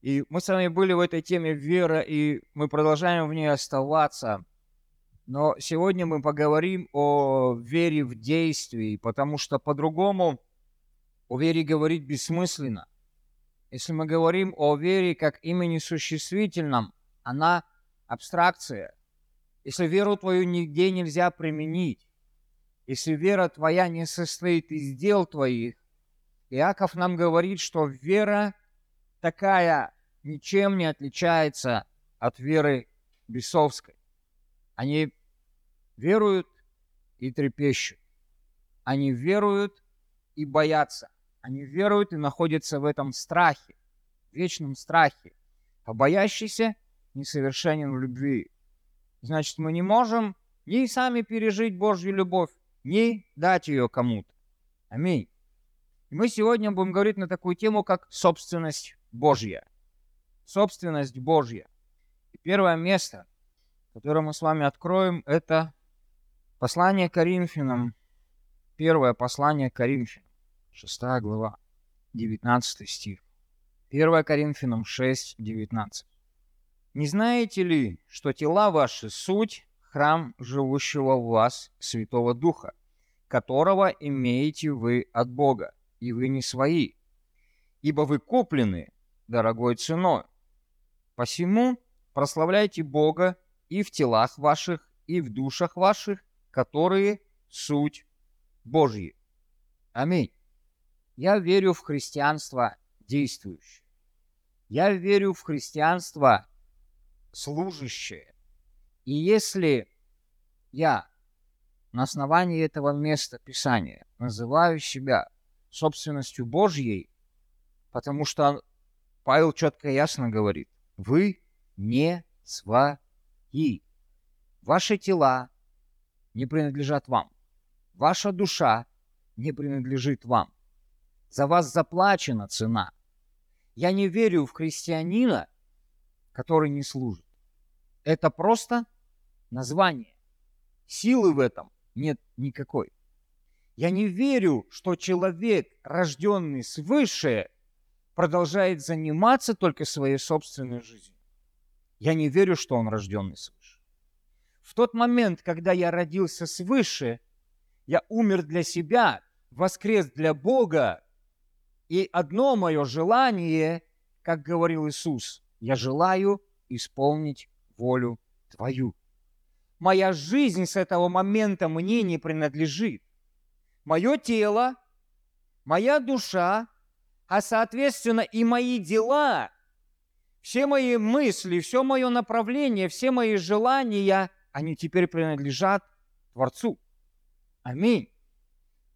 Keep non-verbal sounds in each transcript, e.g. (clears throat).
И мы с вами были в этой теме вера, и мы продолжаем в ней оставаться. Но сегодня мы поговорим о вере в действии, потому что по-другому о вере говорить бессмысленно. Если мы говорим о вере как имени существительном, она абстракция. Если веру твою нигде нельзя применить, если вера твоя не состоит из дел твоих, Иаков нам говорит, что вера такая ничем не отличается от веры бесовской. Они веруют и трепещут. Они веруют и боятся. Они веруют и находятся в этом страхе, вечном страхе. А боящийся несовершенен в любви. Значит, мы не можем ни сами пережить Божью любовь, ни дать ее кому-то. Аминь. И мы сегодня будем говорить на такую тему, как собственность Божья. Собственность Божья. И первое место, которое мы с вами откроем, это послание Коринфянам. Первое послание Коринфянам. 6 глава, 19 стих. 1 Коринфянам 6, 19. «Не знаете ли, что тела ваши — суть храм живущего в вас Святого Духа, которого имеете вы от Бога, и вы не свои, ибо вы куплены дорогой ценой. Посему прославляйте Бога и в телах ваших, и в душах ваших, которые суть Божьи. Аминь. Я верю в христианство действующее. Я верю в христианство служащее. И если я на основании этого места Писания называю себя собственностью Божьей, потому что Павел четко и ясно говорит, вы не свои. Ваши тела не принадлежат вам. Ваша душа не принадлежит вам. За вас заплачена цена. Я не верю в христианина, который не служит. Это просто название. Силы в этом нет никакой. Я не верю, что человек, рожденный свыше, продолжает заниматься только своей собственной жизнью. Я не верю, что он рожденный свыше. В тот момент, когда я родился свыше, я умер для себя, воскрес для Бога, и одно мое желание, как говорил Иисус, я желаю исполнить волю Твою. Моя жизнь с этого момента мне не принадлежит. Мое тело, моя душа, а соответственно и мои дела, все мои мысли, все мое направление, все мои желания, они теперь принадлежат Творцу. Аминь.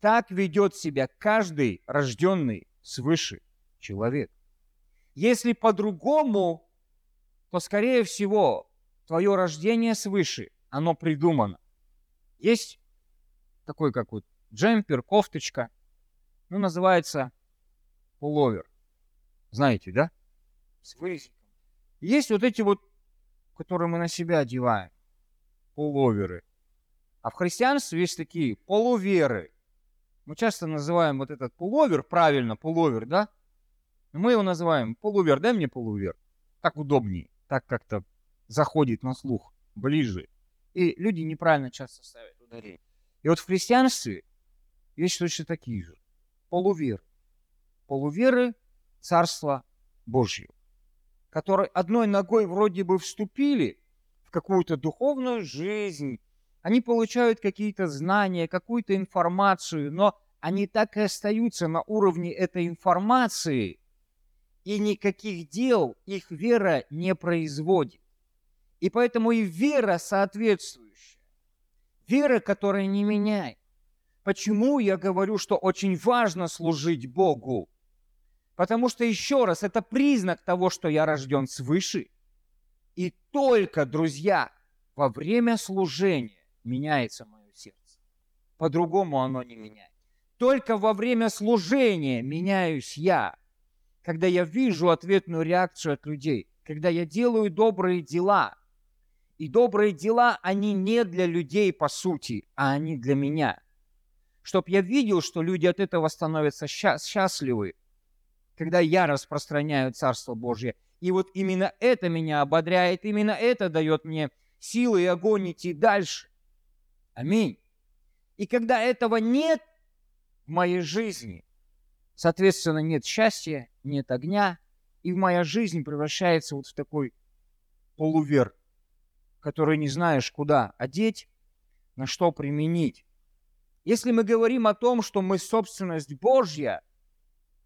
Так ведет себя каждый рожденный свыше человек. Если по-другому, то, скорее всего, твое рождение свыше, оно придумано. Есть такой, как вот джемпер, кофточка, ну, называется пуловер. Знаете, да? С вырезиком. Есть вот эти вот, которые мы на себя одеваем, пуловеры. А в христианстве есть такие полуверы. Мы часто называем вот этот пуловер, правильно, пуловер, да? Мы его называем полувер, дай мне полувер. Так удобнее, так как-то заходит на слух ближе. И люди неправильно часто ставят ударение. И вот в христианстве есть точно такие же. Полувер. Полуверы Царства Божьего, которые одной ногой вроде бы вступили в какую-то духовную жизнь, они получают какие-то знания, какую-то информацию, но они так и остаются на уровне этой информации, и никаких дел их вера не производит. И поэтому и вера соответствующая. Вера, которая не меняет. Почему я говорю, что очень важно служить Богу? Потому что, еще раз, это признак того, что я рожден свыше. И только, друзья, во время служения меняется мое сердце. По-другому оно не меняет. Только во время служения меняюсь я, когда я вижу ответную реакцию от людей, когда я делаю добрые дела. И добрые дела, они не для людей по сути, а они для меня. Чтоб я видел, что люди от этого становятся счастливы. Когда я распространяю Царство Божье. И вот именно это меня ободряет, именно это дает мне силы и огонь идти дальше. Аминь. И когда этого нет в моей жизни, соответственно, нет счастья, нет огня, и моя жизнь превращается вот в такой полувер, который не знаешь, куда одеть, на что применить. Если мы говорим о том, что мы собственность Божья,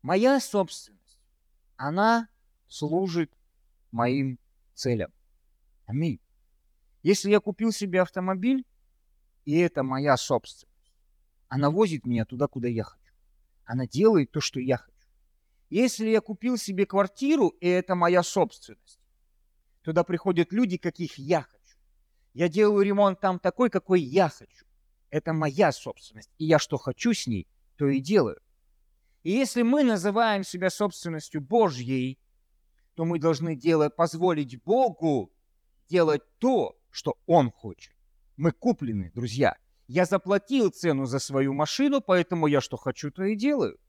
моя собственность, она служит моим целям. Аминь. Если я купил себе автомобиль, и это моя собственность, она возит меня туда, куда я хочу. Она делает то, что я хочу. Если я купил себе квартиру, и это моя собственность, туда приходят люди, каких я хочу. Я делаю ремонт там такой, какой я хочу. Это моя собственность. И я что хочу с ней, то и делаю. И если мы называем себя собственностью Божьей, то мы должны делать, позволить Богу делать то, что Он хочет. Мы куплены, друзья. Я заплатил цену за свою машину, поэтому я что хочу, то и делаю.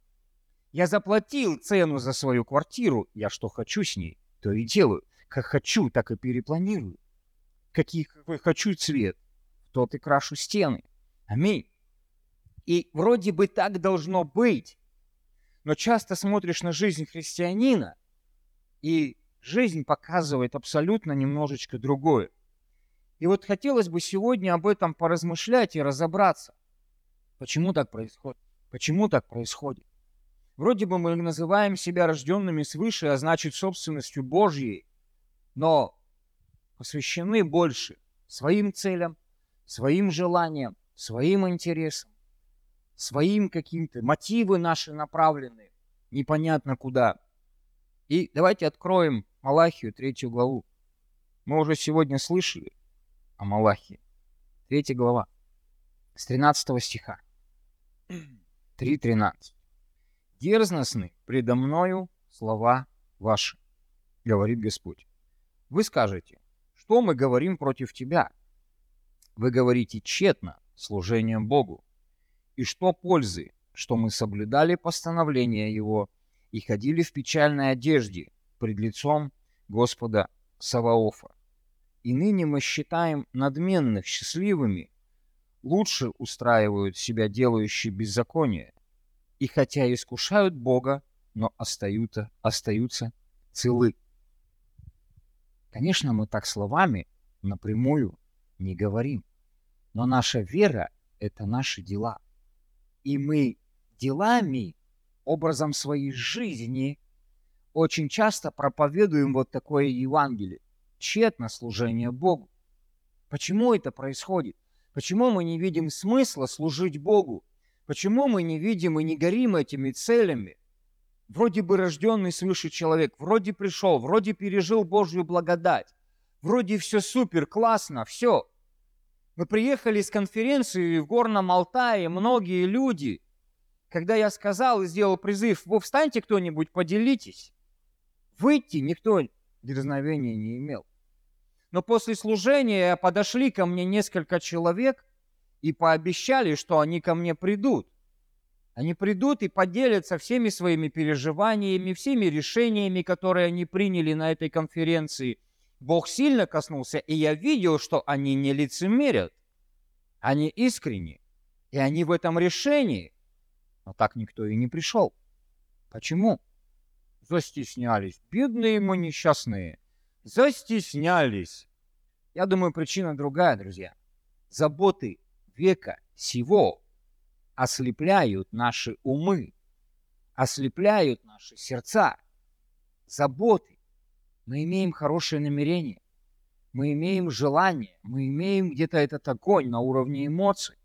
Я заплатил цену за свою квартиру, я что хочу с ней, то и делаю. Как хочу, так и перепланирую. Какие, какой хочу цвет, тот и крашу стены. Аминь. И вроде бы так должно быть. Но часто смотришь на жизнь христианина, и жизнь показывает абсолютно немножечко другое. И вот хотелось бы сегодня об этом поразмышлять и разобраться. Почему так происходит? Почему так происходит? Вроде бы мы называем себя рожденными свыше, а значит собственностью Божьей, но посвящены больше своим целям, своим желаниям, своим интересам, своим каким-то, мотивы наши направлены непонятно куда. И давайте откроем Малахию, третью главу. Мы уже сегодня слышали о Малахии. Третья глава, с 13 стиха. 3.13. «Дерзностны предо мною слова ваши, говорит Господь. Вы скажете, что мы говорим против тебя? Вы говорите тщетно, служением Богу. И что пользы, что мы соблюдали постановления Его и ходили в печальной одежде пред лицом Господа Саваофа. И ныне мы считаем надменных счастливыми, лучше устраивают себя делающие беззаконие, и хотя искушают Бога, но остаются, остаются целы. Конечно, мы так словами напрямую не говорим. Но наша вера — это наши дела. И мы делами, образом своей жизни, очень часто проповедуем вот такое Евангелие. Тщетно служение Богу. Почему это происходит? Почему мы не видим смысла служить Богу? Почему мы не видим и не горим этими целями? Вроде бы рожденный свыше человек, вроде пришел, вроде пережил Божью благодать, вроде все супер, классно, все. Мы приехали с конференции в Горном Алтае, многие люди. Когда я сказал и сделал призыв, вы встаньте кто-нибудь, поделитесь. Выйти никто дерзновения не имел. Но после служения подошли ко мне несколько человек и пообещали, что они ко мне придут. Они придут и поделятся всеми своими переживаниями, всеми решениями, которые они приняли на этой конференции – Бог сильно коснулся, и я видел, что они не лицемерят. Они искренни, и они в этом решении. Но так никто и не пришел. Почему? Застеснялись. Бедные мы несчастные. Застеснялись. Я думаю, причина другая, друзья. Заботы века сего ослепляют наши умы, ослепляют наши сердца. Заботы мы имеем хорошее намерение, мы имеем желание, мы имеем где-то этот огонь на уровне эмоций.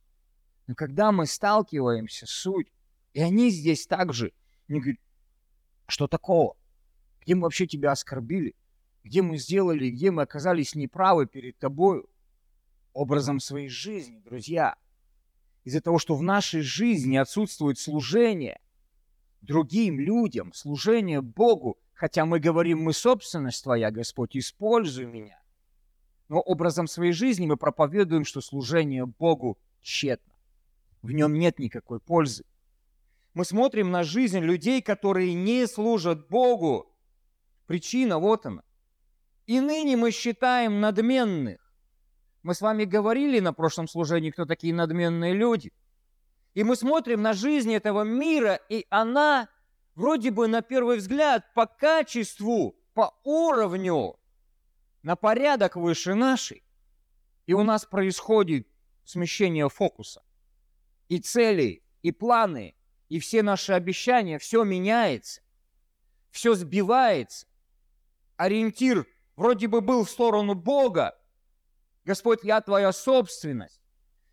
Но когда мы сталкиваемся с суть, и они здесь также, они говорят, что такого? Где мы вообще тебя оскорбили? Где мы сделали, где мы оказались неправы перед тобою? Образом своей жизни, друзья. Из-за того, что в нашей жизни отсутствует служение другим людям, служение Богу, Хотя мы говорим, мы собственность Твоя, Господь, используй меня. Но образом своей жизни мы проповедуем, что служение Богу тщетно. В нем нет никакой пользы. Мы смотрим на жизнь людей, которые не служат Богу. Причина вот она. И ныне мы считаем надменных. Мы с вами говорили на прошлом служении, кто такие надменные люди. И мы смотрим на жизнь этого мира, и она вроде бы на первый взгляд по качеству, по уровню, на порядок выше нашей. И у нас происходит смещение фокуса. И цели, и планы, и все наши обещания, все меняется, все сбивается. Ориентир вроде бы был в сторону Бога. Господь, я твоя собственность.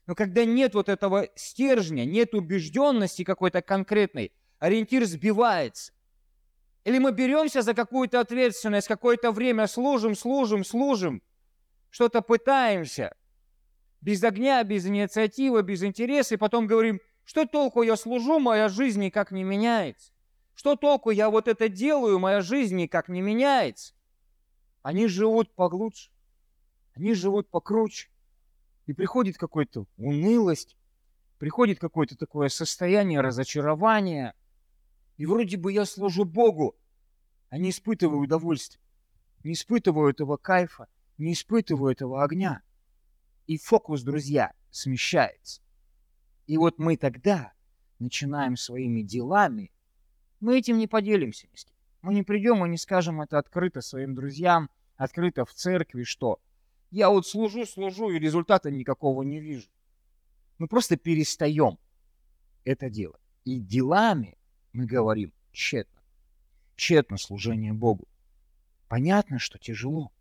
Но когда нет вот этого стержня, нет убежденности какой-то конкретной, ориентир сбивается. Или мы беремся за какую-то ответственность, какое-то время служим, служим, служим, что-то пытаемся, без огня, без инициативы, без интереса, и потом говорим, что толку я служу, моя жизнь никак не меняется. Что толку я вот это делаю, моя жизнь никак не меняется. Они живут поглубже, они живут покруче. И приходит какая-то унылость, приходит какое-то такое состояние разочарования. И вроде бы я служу Богу, а не испытываю удовольствия, не испытываю этого кайфа, не испытываю этого огня. И фокус, друзья, смещается. И вот мы тогда начинаем своими делами, мы этим не поделимся ни с кем. Мы не придем и не скажем это открыто своим друзьям, открыто в церкви, что я вот служу, служу, и результата никакого не вижу. Мы просто перестаем это делать. И делами мы говорим тщетно. Тщетно служение Богу. Понятно, что тяжело.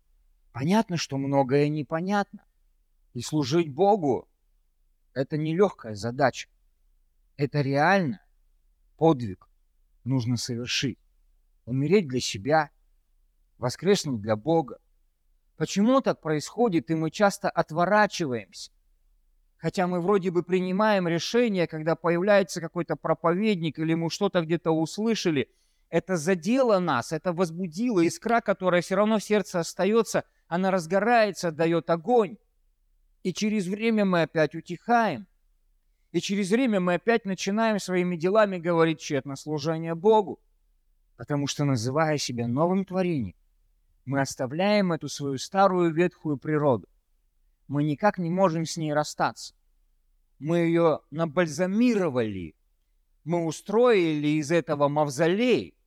Понятно, что многое непонятно. И служить Богу – это нелегкая задача. Это реально подвиг нужно совершить. Умереть для себя, воскреснуть для Бога. Почему так происходит, и мы часто отворачиваемся? Хотя мы вроде бы принимаем решение, когда появляется какой-то проповедник или мы что-то где-то услышали, это задело нас, это возбудило искра, которая все равно в сердце остается, она разгорается, дает огонь. И через время мы опять утихаем. И через время мы опять начинаем своими делами говорить тщетно служение Богу. Потому что, называя себя новым творением, мы оставляем эту свою старую ветхую природу. Мы никак не можем с ней расстаться. Мы ее набальзамировали. Мы устроили из этого мавзолей.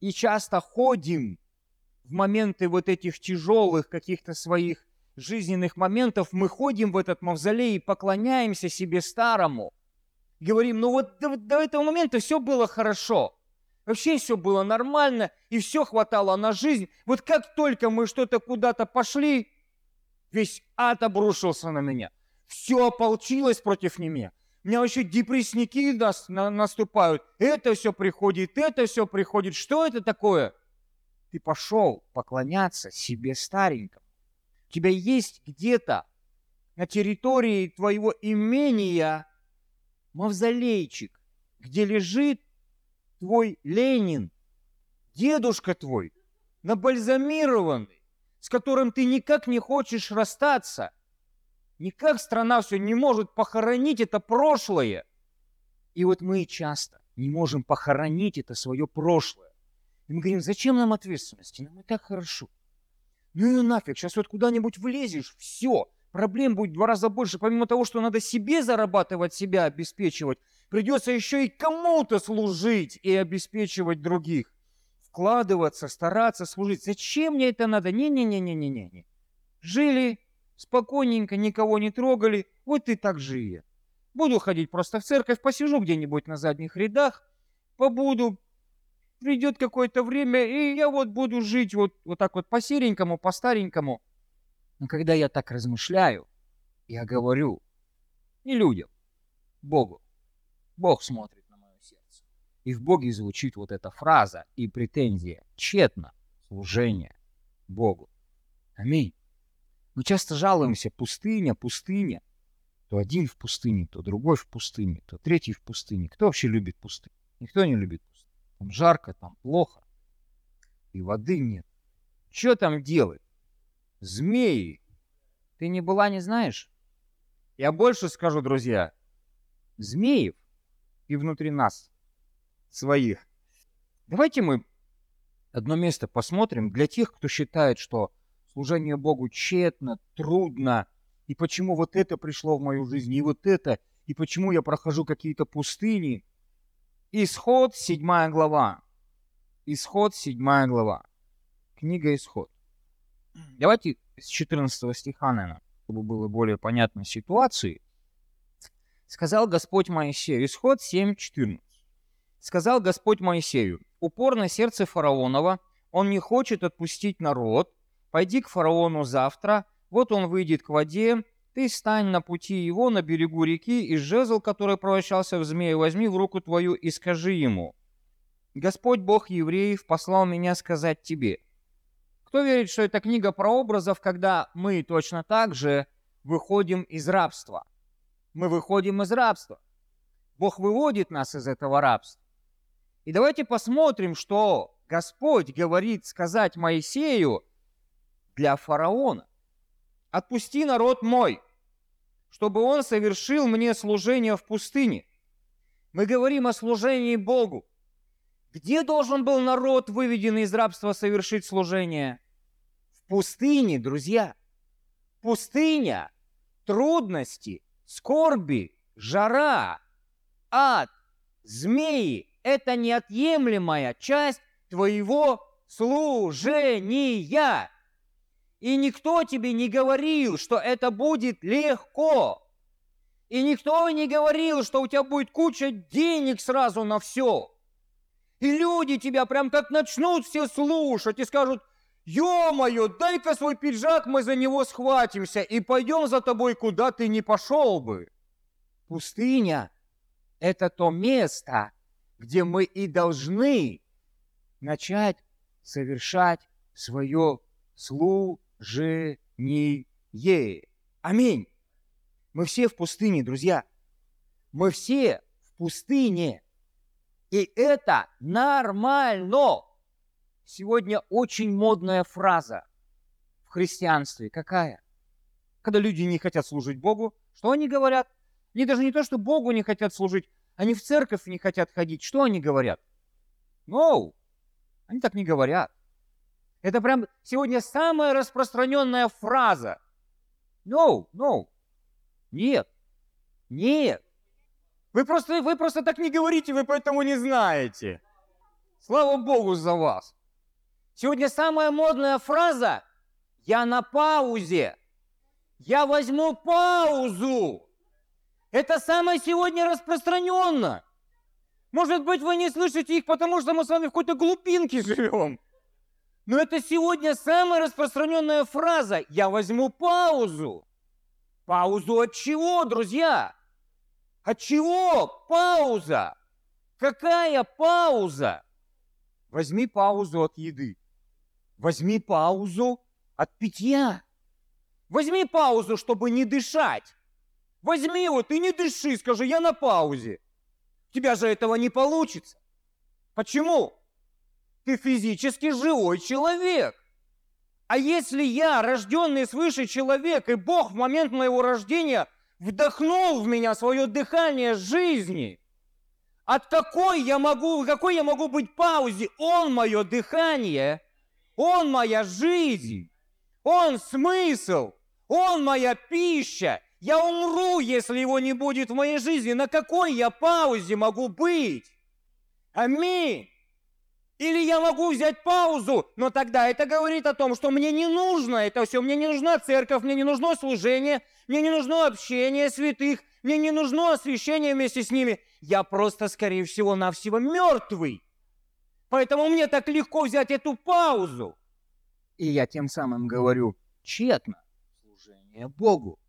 И часто ходим в моменты вот этих тяжелых каких-то своих жизненных моментов мы ходим в этот мавзолей и поклоняемся себе старому. Говорим, ну вот до, до этого момента все было хорошо. Вообще все было нормально, и все хватало на жизнь. Вот как только мы что-то куда-то пошли, весь ад обрушился на меня. Все ополчилось против меня. У меня вообще депрессники нас, на, наступают. Это все приходит, это все приходит. Что это такое? Ты пошел поклоняться себе старенькому тебя есть где-то на территории твоего имения мавзолейчик, где лежит твой Ленин, дедушка твой, набальзамированный, с которым ты никак не хочешь расстаться. Никак страна все не может похоронить это прошлое. И вот мы часто не можем похоронить это свое прошлое. И мы говорим, зачем нам ответственности? Нам и так хорошо. Ну и нафиг, сейчас вот куда-нибудь влезешь, все, проблем будет в два раза больше. Помимо того, что надо себе зарабатывать, себя обеспечивать, придется еще и кому-то служить и обеспечивать других. Вкладываться, стараться служить. Зачем мне это надо? Не-не-не-не-не-не. Жили спокойненько, никого не трогали, вот и так живи. Буду ходить просто в церковь, посижу где-нибудь на задних рядах, побуду, придет какое-то время, и я вот буду жить вот, вот так вот по-серенькому, по-старенькому. Но когда я так размышляю, я говорю не людям, Богу. Бог смотрит. И в Боге звучит вот эта фраза и претензия. Тщетно служение Богу. Аминь. Мы часто жалуемся, пустыня, пустыня. То один в пустыне, то другой в пустыне, то третий в пустыне. Кто вообще любит пустыню? Никто не любит там жарко, там плохо. И воды нет. Что там делать? Змеи. Ты не была, не знаешь? Я больше скажу, друзья. Змеев и внутри нас своих. Давайте мы одно место посмотрим для тех, кто считает, что служение Богу тщетно, трудно, и почему вот это пришло в мою жизнь, и вот это, и почему я прохожу какие-то пустыни. Исход, седьмая глава. Исход, седьмая глава. Книга Исход. Давайте с 14 стиха, наверное, чтобы было более понятно ситуации. Сказал Господь Моисею, исход 7.14. Сказал Господь Моисею, упор на сердце фараонова, он не хочет отпустить народ, пойди к фараону завтра, вот он выйдет к воде, ты стань на пути его на берегу реки, и жезл, который превращался в змею, возьми в руку твою и скажи ему, Господь Бог евреев послал меня сказать тебе – кто верит, что это книга про образов, когда мы точно так же выходим из рабства? Мы выходим из рабства. Бог выводит нас из этого рабства. И давайте посмотрим, что Господь говорит сказать Моисею для фараона. «Отпусти народ мой, чтобы он совершил мне служение в пустыне». Мы говорим о служении Богу. Где должен был народ, выведенный из рабства, совершить служение? пустыне, друзья. Пустыня, трудности, скорби, жара, ад, змеи – это неотъемлемая часть твоего служения. И никто тебе не говорил, что это будет легко. И никто не говорил, что у тебя будет куча денег сразу на все. И люди тебя прям как начнут все слушать и скажут, Ё-моё, дай-ка свой пиджак, мы за него схватимся и пойдем за тобой, куда ты не пошел бы. Пустыня – это то место, где мы и должны начать совершать свое служение. Аминь. Мы все в пустыне, друзья. Мы все в пустыне. И это нормально. Сегодня очень модная фраза в христианстве. Какая? Когда люди не хотят служить Богу, что они говорят? Они даже не то, что Богу не хотят служить, они в церковь не хотят ходить. Что они говорят? No, они так не говорят. Это прям сегодня самая распространенная фраза. No, no, нет, нет. Вы просто, вы просто так не говорите, вы поэтому не знаете. Слава Богу за вас. Сегодня самая модная фраза «Я на паузе». Я возьму паузу. Это самое сегодня распространенно. Может быть, вы не слышите их, потому что мы с вами в какой-то глубинке живем. Но это сегодня самая распространенная фраза «Я возьму паузу». Паузу от чего, друзья? От чего пауза? Какая пауза? Возьми паузу от еды. Возьми паузу от питья. Возьми паузу, чтобы не дышать. Возьми вот и не дыши, скажи, я на паузе. У тебя же этого не получится. Почему? Ты физически живой человек. А если я, рожденный свыше человек, и Бог в момент моего рождения вдохнул в меня свое дыхание жизни, от какой я могу, какой я могу быть паузе? Он мое дыхание – он моя жизнь, Он смысл, Он моя пища. Я умру, если его не будет в моей жизни. На какой я паузе могу быть? Аминь. Или я могу взять паузу, но тогда это говорит о том, что мне не нужно это все, мне не нужна церковь, мне не нужно служение, мне не нужно общение святых, мне не нужно освящение вместе с ними. Я просто, скорее всего, навсего мертвый. Поэтому мне так легко взять эту паузу. И я тем самым говорю тщетно служение Богу.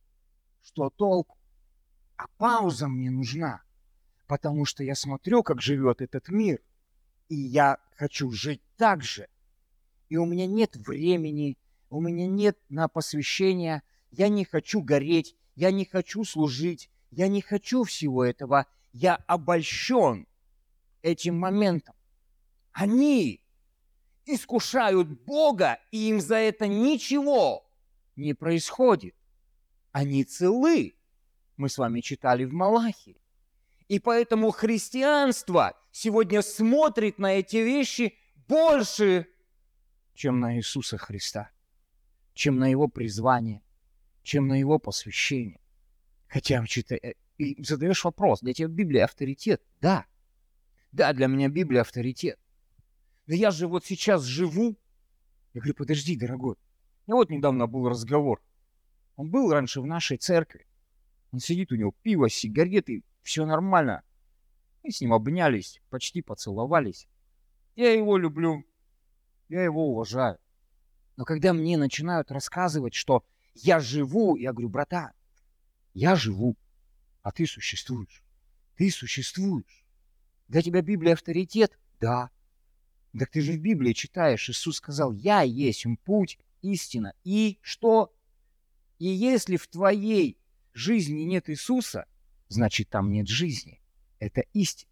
Что толку? А пауза мне нужна, потому что я смотрю, как живет этот мир, и я хочу жить так же. И у меня нет времени, у меня нет на посвящение, я не хочу гореть, я не хочу служить, я не хочу всего этого, я обольщен этим моментом. Они искушают Бога, и им за это ничего не происходит. Они целы. Мы с вами читали в Малахе. И поэтому христианство сегодня смотрит на эти вещи больше, чем на Иисуса Христа, чем на Его призвание, чем на Его посвящение. Хотя, читая, э, задаешь вопрос, для тебя Библия авторитет? Да. Да, для меня Библия авторитет. Да я же вот сейчас живу. Я говорю, подожди, дорогой. Ну вот недавно был разговор. Он был раньше в нашей церкви. Он сидит, у него пиво, сигареты, все нормально. Мы с ним обнялись, почти поцеловались. Я его люблю, я его уважаю. Но когда мне начинают рассказывать, что я живу, я говорю, братан, я живу, а ты существуешь. Ты существуешь. Для тебя Библия авторитет? Да. Так ты же в Библии читаешь, Иисус сказал, я есть путь, истина. И что? И если в твоей жизни нет Иисуса, значит там нет жизни. Это истина.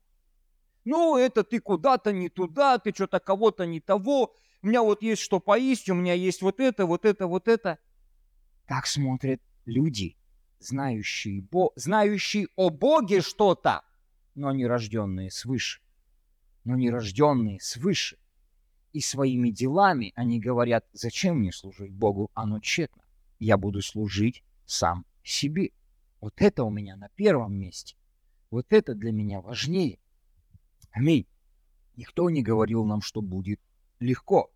Ну, это ты куда-то не туда, ты что-то кого-то не того. У меня вот есть что поесть, у меня есть вот это, вот это, вот это. Так смотрят люди, знающие, Бо... знающие о Боге что-то, но не рожденные свыше. Но не рожденные свыше. И своими делами они говорят, зачем мне служить Богу, оно тщетно. Я буду служить сам себе. Вот это у меня на первом месте. Вот это для меня важнее. Аминь. Никто не говорил нам, что будет легко.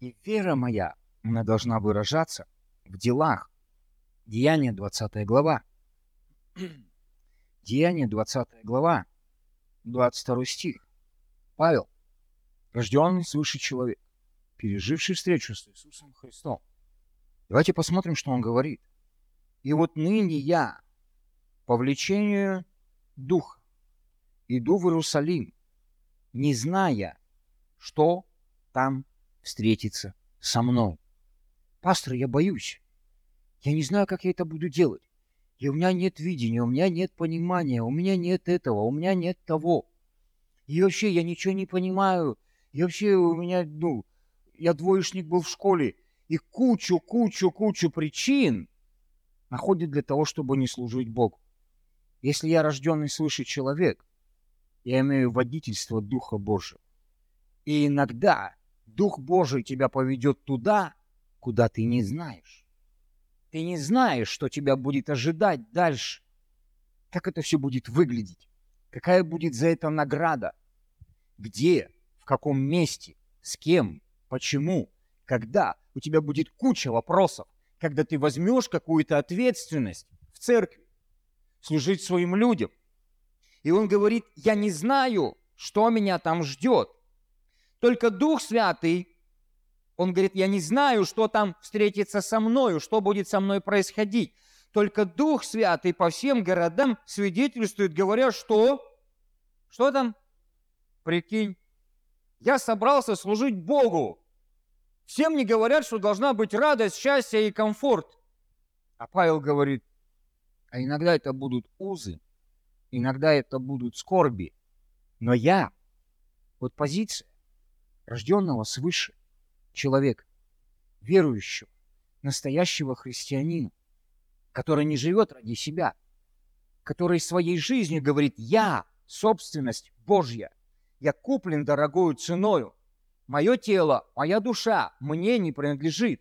И вера моя, она должна выражаться в делах. Деяние 20 глава. Деяние 20 глава, 22 стих. Павел, рожденный свыше человек, переживший встречу с Иисусом Христом. Давайте посмотрим, что он говорит. И вот ныне я, по влечению Духа, иду в Иерусалим, не зная, что там встретится со мной. Пастор, я боюсь. Я не знаю, как я это буду делать. И у меня нет видения, у меня нет понимания, у меня нет этого, у меня нет того. И вообще я ничего не понимаю. И вообще у меня, ну, я двоечник был в школе. И кучу, кучу, кучу причин находит для того, чтобы не служить Богу. Если я рожденный свыше человек, я имею водительство Духа Божьего. И иногда Дух Божий тебя поведет туда, куда ты не знаешь. Ты не знаешь, что тебя будет ожидать дальше. Как это все будет выглядеть? Какая будет за это награда? Где? В каком месте? С кем? Почему? Когда? У тебя будет куча вопросов, когда ты возьмешь какую-то ответственность в церкви служить своим людям. И он говорит, я не знаю, что меня там ждет. Только Дух Святый, он говорит, я не знаю, что там встретится со мною, что будет со мной происходить. Только Дух Святый по всем городам свидетельствует, говоря, что... Что там? Прикинь, я собрался служить Богу. Всем не говорят, что должна быть радость, счастье и комфорт. А Павел говорит, а иногда это будут узы, иногда это будут скорби. Но я, вот позиция рожденного свыше человека, верующего, настоящего христианина, который не живет ради себя, который своей жизнью говорит «Я – собственность Божья, я куплен дорогою ценою, мое тело, моя душа мне не принадлежит,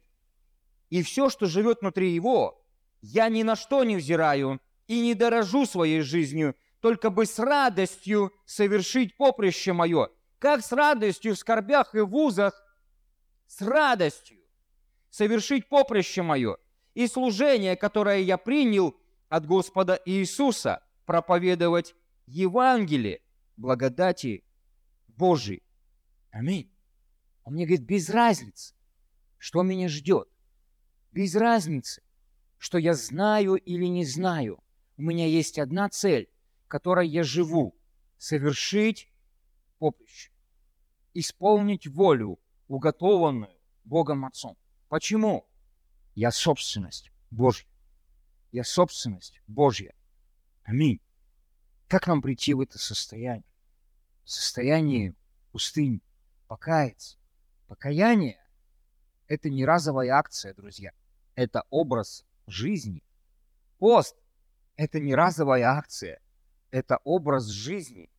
и все, что живет внутри его, я ни на что не взираю и не дорожу своей жизнью, только бы с радостью совершить поприще мое, как с радостью в скорбях и в вузах, с радостью совершить поприще мое и служение, которое я принял от Господа Иисуса, проповедовать Евангелие благодати Божией. Аминь. Он мне говорит, без разницы, что меня ждет. Без разницы, что я знаю или не знаю. У меня есть одна цель, которой я живу. Совершить поприще. Исполнить волю, уготованную Богом Отцом. Почему? Я собственность Божья. Я собственность Божья. Аминь. Как нам прийти в это состояние? Состояние пустыни. Покаяться. Покаяние – это не разовая акция, друзья. Это образ жизни. Пост – это не разовая акция. – это образ жизни.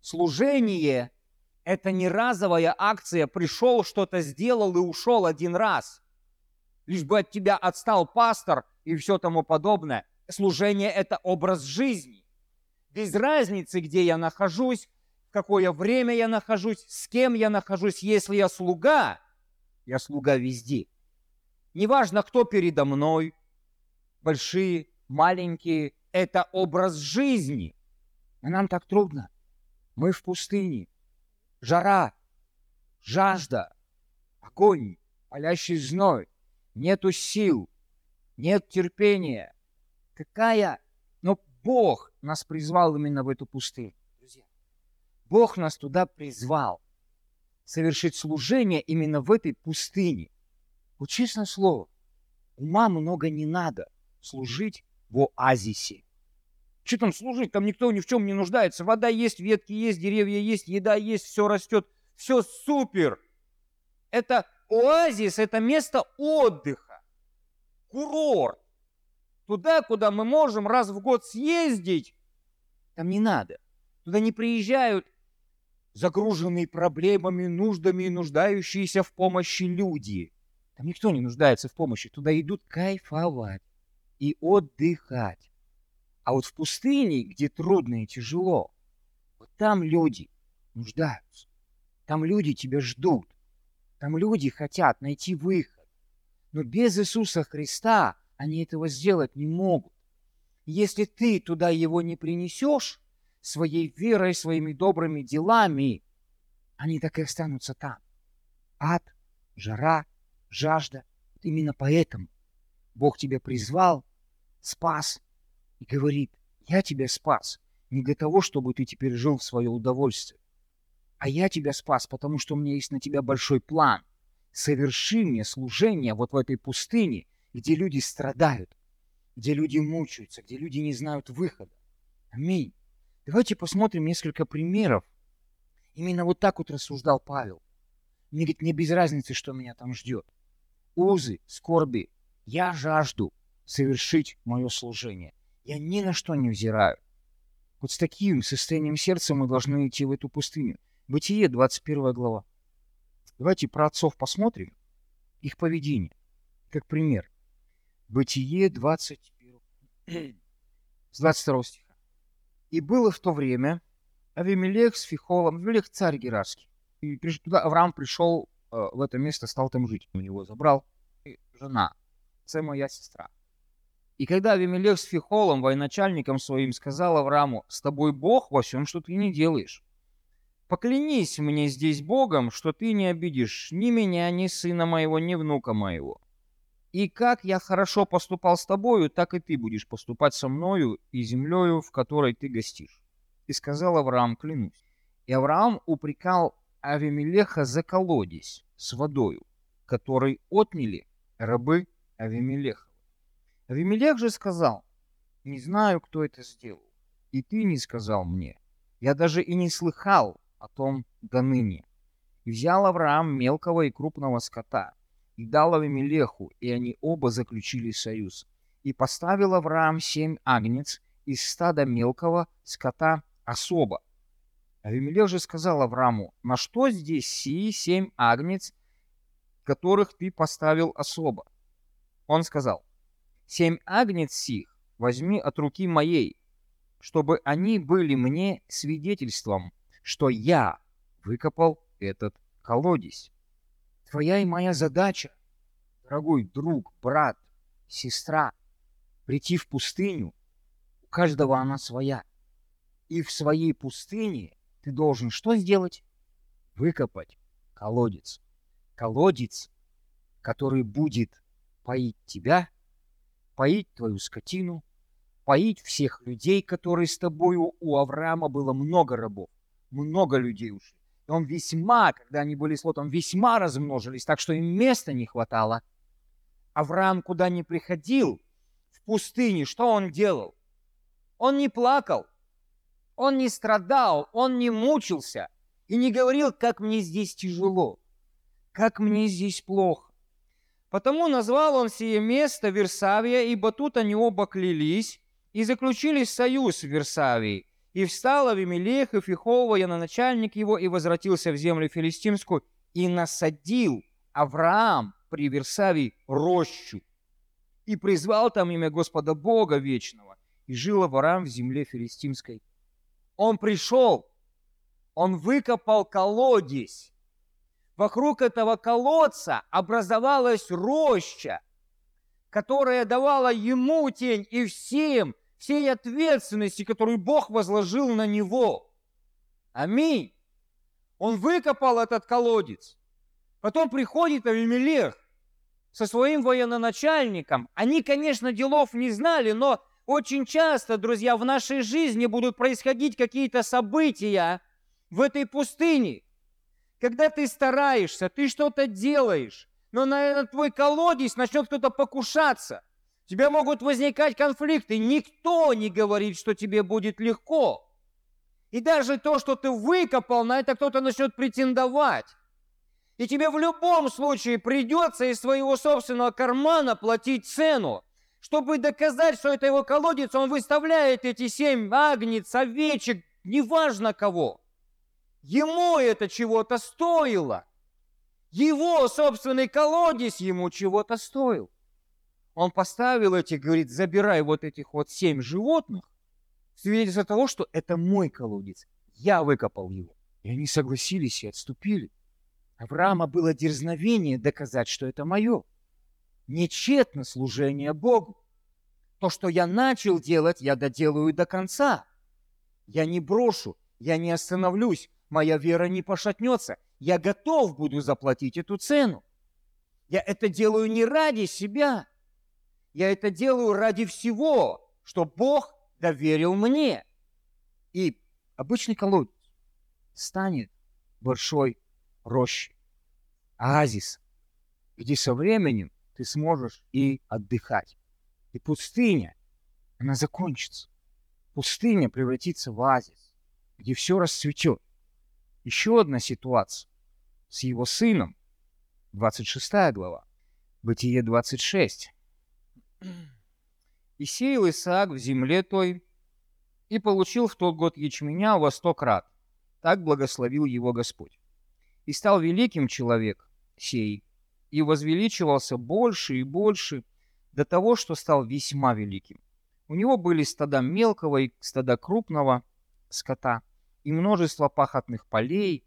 Служение – это не разовая акция, пришел, что-то сделал и ушел один раз. Лишь бы от тебя отстал пастор и все тому подобное. Служение – это образ жизни. Без разницы, где я нахожусь, какое время я нахожусь, с кем я нахожусь. Если я слуга, я слуга везде. Неважно, кто передо мной, большие, маленькие, это образ жизни. А нам так трудно. Мы в пустыне. Жара, жажда, огонь, палящий зной. Нету сил, нет терпения. Какая... Но Бог нас призвал именно в эту пустыню. Бог нас туда призвал совершить служение именно в этой пустыне. Вот честное слово, ума много не надо служить в оазисе. Что там служить? Там никто ни в чем не нуждается. Вода есть, ветки есть, деревья есть, еда есть, все растет. Все супер. Это оазис, это место отдыха. Курорт. Туда, куда мы можем раз в год съездить, там не надо. Туда не приезжают загруженные проблемами, нуждами и нуждающиеся в помощи люди. Там никто не нуждается в помощи. Туда идут кайфовать и отдыхать. А вот в пустыне, где трудно и тяжело, вот там люди нуждаются. Там люди тебя ждут. Там люди хотят найти выход. Но без Иисуса Христа они этого сделать не могут. Если ты туда его не принесешь, своей верой, своими добрыми делами, они так и останутся там. Ад, жара, жажда. Именно поэтому Бог тебя призвал, спас и говорит, я тебя спас не для того, чтобы ты теперь жил в свое удовольствие, а я тебя спас, потому что у меня есть на тебя большой план. Соверши мне служение вот в этой пустыне, где люди страдают, где люди мучаются, где люди не знают выхода. Аминь. Давайте посмотрим несколько примеров. Именно вот так вот рассуждал Павел. Мне говорит, мне без разницы, что меня там ждет. Узы, скорби, я жажду совершить мое служение. Я ни на что не взираю. Вот с таким состоянием сердца мы должны идти в эту пустыню. Бытие, 21 глава. Давайте про отцов посмотрим, их поведение, как пример. Бытие, 21, (clears throat) с 22 стиха. И было в то время Авимелех с Фихолом, Авимелех царь Герарский. И туда Авраам пришел э, в это место, стал там жить. У него забрал и жена, это моя сестра. И когда Авимелех с Фихолом, военачальником своим, сказал Аврааму, «С тобой Бог во всем, что ты не делаешь. Поклянись мне здесь Богом, что ты не обидишь ни меня, ни сына моего, ни внука моего. И как я хорошо поступал с тобою, так и ты будешь поступать со мною и землею, в которой ты гостишь». И сказал Авраам, клянусь. И Авраам упрекал Авимелеха за колодец с водою, который отняли рабы Авимелеха. Авимелех же сказал, не знаю, кто это сделал, и ты не сказал мне. Я даже и не слыхал о том до ныне. И взял Авраам мелкого и крупного скота, и дал Авимелеху, и они оба заключили союз. И поставил Авраам семь агнец из стада мелкого скота особо. Авимелех же сказал Аврааму, на что здесь сии семь агнец, которых ты поставил особо? Он сказал, семь агнец сих возьми от руки моей, чтобы они были мне свидетельством, что я выкопал этот колодец. Твоя и моя задача, дорогой друг, брат, сестра, прийти в пустыню, у каждого она своя. И в своей пустыне ты должен что сделать? Выкопать колодец. Колодец, который будет поить тебя поить твою скотину, поить всех людей, которые с тобою у Авраама было много рабов, много людей ушли. И он весьма, когда они были с Лотом, весьма размножились, так что им места не хватало. Авраам куда ни приходил, в пустыне, что он делал? Он не плакал, он не страдал, он не мучился и не говорил, как мне здесь тяжело, как мне здесь плохо. Потому назвал он сие место Версавия, ибо тут они оба клялись и заключили союз в Версавии. И встал Авимелех и Фихова, начальник его, и возвратился в землю филистимскую, и насадил Авраам при Версавии рощу, и призвал там имя Господа Бога Вечного, и жил Авраам в земле филистимской. Он пришел, он выкопал колодец. Вокруг этого колодца образовалась роща, которая давала ему тень и всем, всей ответственности, которую Бог возложил на него. Аминь. Он выкопал этот колодец. Потом приходит Авимелех со своим военачальником. Они, конечно, делов не знали, но очень часто, друзья, в нашей жизни будут происходить какие-то события в этой пустыне. Когда ты стараешься, ты что-то делаешь, но на этот твой колодец начнет кто-то покушаться. У тебя могут возникать конфликты. Никто не говорит, что тебе будет легко. И даже то, что ты выкопал, на это кто-то начнет претендовать. И тебе в любом случае придется из своего собственного кармана платить цену. Чтобы доказать, что это его колодец, он выставляет эти семь агнец, овечек, неважно кого. Ему это чего-то стоило. Его собственный колодец ему чего-то стоил. Он поставил эти, говорит, забирай вот этих вот семь животных, свидетельство того, что это мой колодец. Я выкопал его. И они согласились и отступили. Авраама было дерзновение доказать, что это мое. Нечетно служение Богу. То, что я начал делать, я доделаю до конца. Я не брошу, я не остановлюсь, моя вера не пошатнется. Я готов буду заплатить эту цену. Я это делаю не ради себя. Я это делаю ради всего, что Бог доверил мне. И обычный колодец станет большой рощей, оазис, где со временем ты сможешь и отдыхать. И пустыня, она закончится. Пустыня превратится в оазис, где все расцветет. Еще одна ситуация с его сыном, 26 глава, Бытие 26. «И сеял Исаак в земле той, и получил в тот год ячменя во сто крат. Так благословил его Господь. И стал великим человек сей, и возвеличивался больше и больше до того, что стал весьма великим. У него были стада мелкого и стада крупного скота, и множество пахотных полей,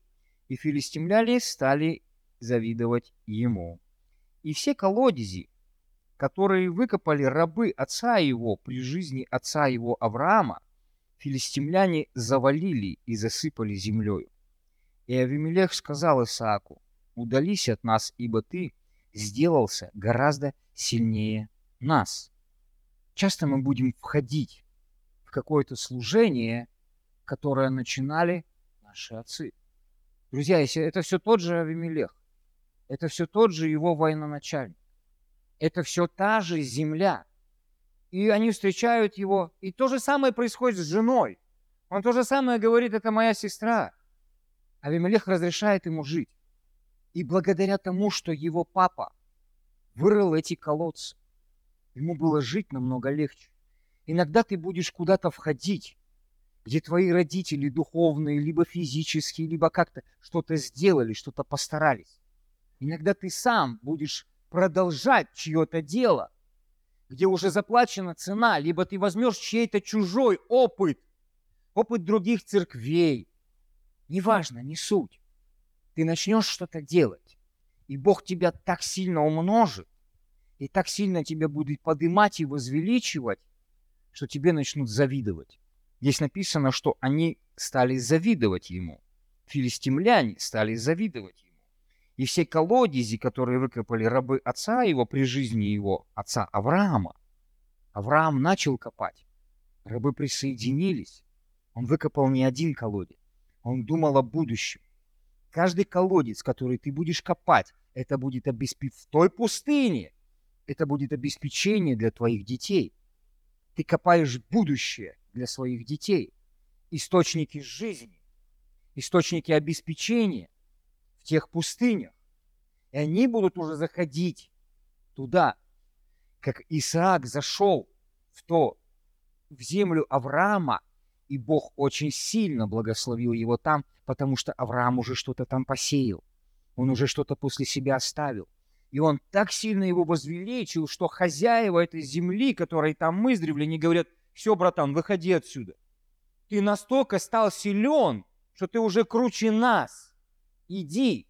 и филистимляне стали завидовать ему. И все колодези, которые выкопали рабы отца его при жизни отца его Авраама, филистимляне завалили и засыпали землею. И Авимелех сказал Исааку, «Удались от нас, ибо ты сделался гораздо сильнее нас». Часто мы будем входить в какое-то служение, которое начинали наши отцы. Друзья, это все тот же Авимелех, это все тот же его военачальник, это все та же земля. И они встречают его, и то же самое происходит с женой. Он то же самое говорит, это моя сестра. Авимелех разрешает ему жить. И благодаря тому, что его папа вырыл эти колодцы, ему было жить намного легче. Иногда ты будешь куда-то входить, где твои родители духовные, либо физические, либо как-то что-то сделали, что-то постарались. Иногда ты сам будешь продолжать чье-то дело, где уже заплачена цена, либо ты возьмешь чей-то чужой опыт, опыт других церквей, неважно, не суть. Ты начнешь что-то делать, и Бог тебя так сильно умножит, и так сильно тебя будет поднимать и возвеличивать, что тебе начнут завидовать. Здесь написано, что они стали завидовать ему. Филистимляне стали завидовать ему. И все колодези, которые выкопали рабы отца его при жизни его, отца Авраама, Авраам начал копать. Рабы присоединились. Он выкопал не один колодец. Он думал о будущем. Каждый колодец, который ты будешь копать, это будет обеспечить в той пустыне. Это будет обеспечение для твоих детей. Ты копаешь будущее для своих детей. Источники жизни, источники обеспечения тех пустынях. И они будут уже заходить туда, как Исаак зашел в то, в землю Авраама, И Бог очень сильно благословил его там, потому что Авраам уже что-то там посеял. Он уже что-то после себя оставил. И он так сильно его возвеличил, что хозяева этой земли, которые там издревле, не говорят, все, братан, выходи отсюда. Ты настолько стал силен, что ты уже круче нас. Иди.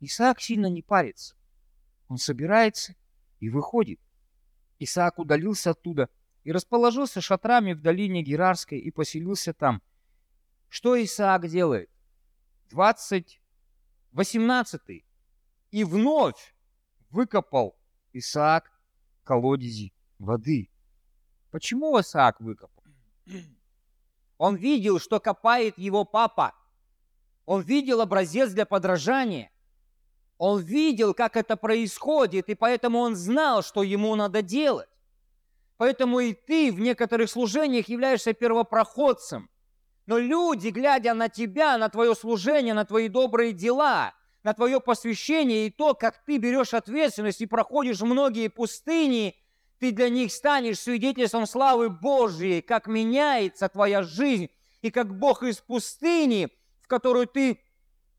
Исаак сильно не парится. Он собирается и выходит. Исаак удалился оттуда и расположился шатрами в долине Герарской и поселился там. Что Исаак делает? 20, 18. И вновь выкопал Исаак колодези воды. Почему Исаак выкопал? Он видел, что копает его папа. Он видел образец для подражания. Он видел, как это происходит, и поэтому он знал, что ему надо делать. Поэтому и ты в некоторых служениях являешься первопроходцем. Но люди, глядя на тебя, на твое служение, на твои добрые дела, на твое посвящение и то, как ты берешь ответственность и проходишь многие пустыни, ты для них станешь свидетельством славы Божьей, как меняется твоя жизнь, и как Бог из пустыни, которую ты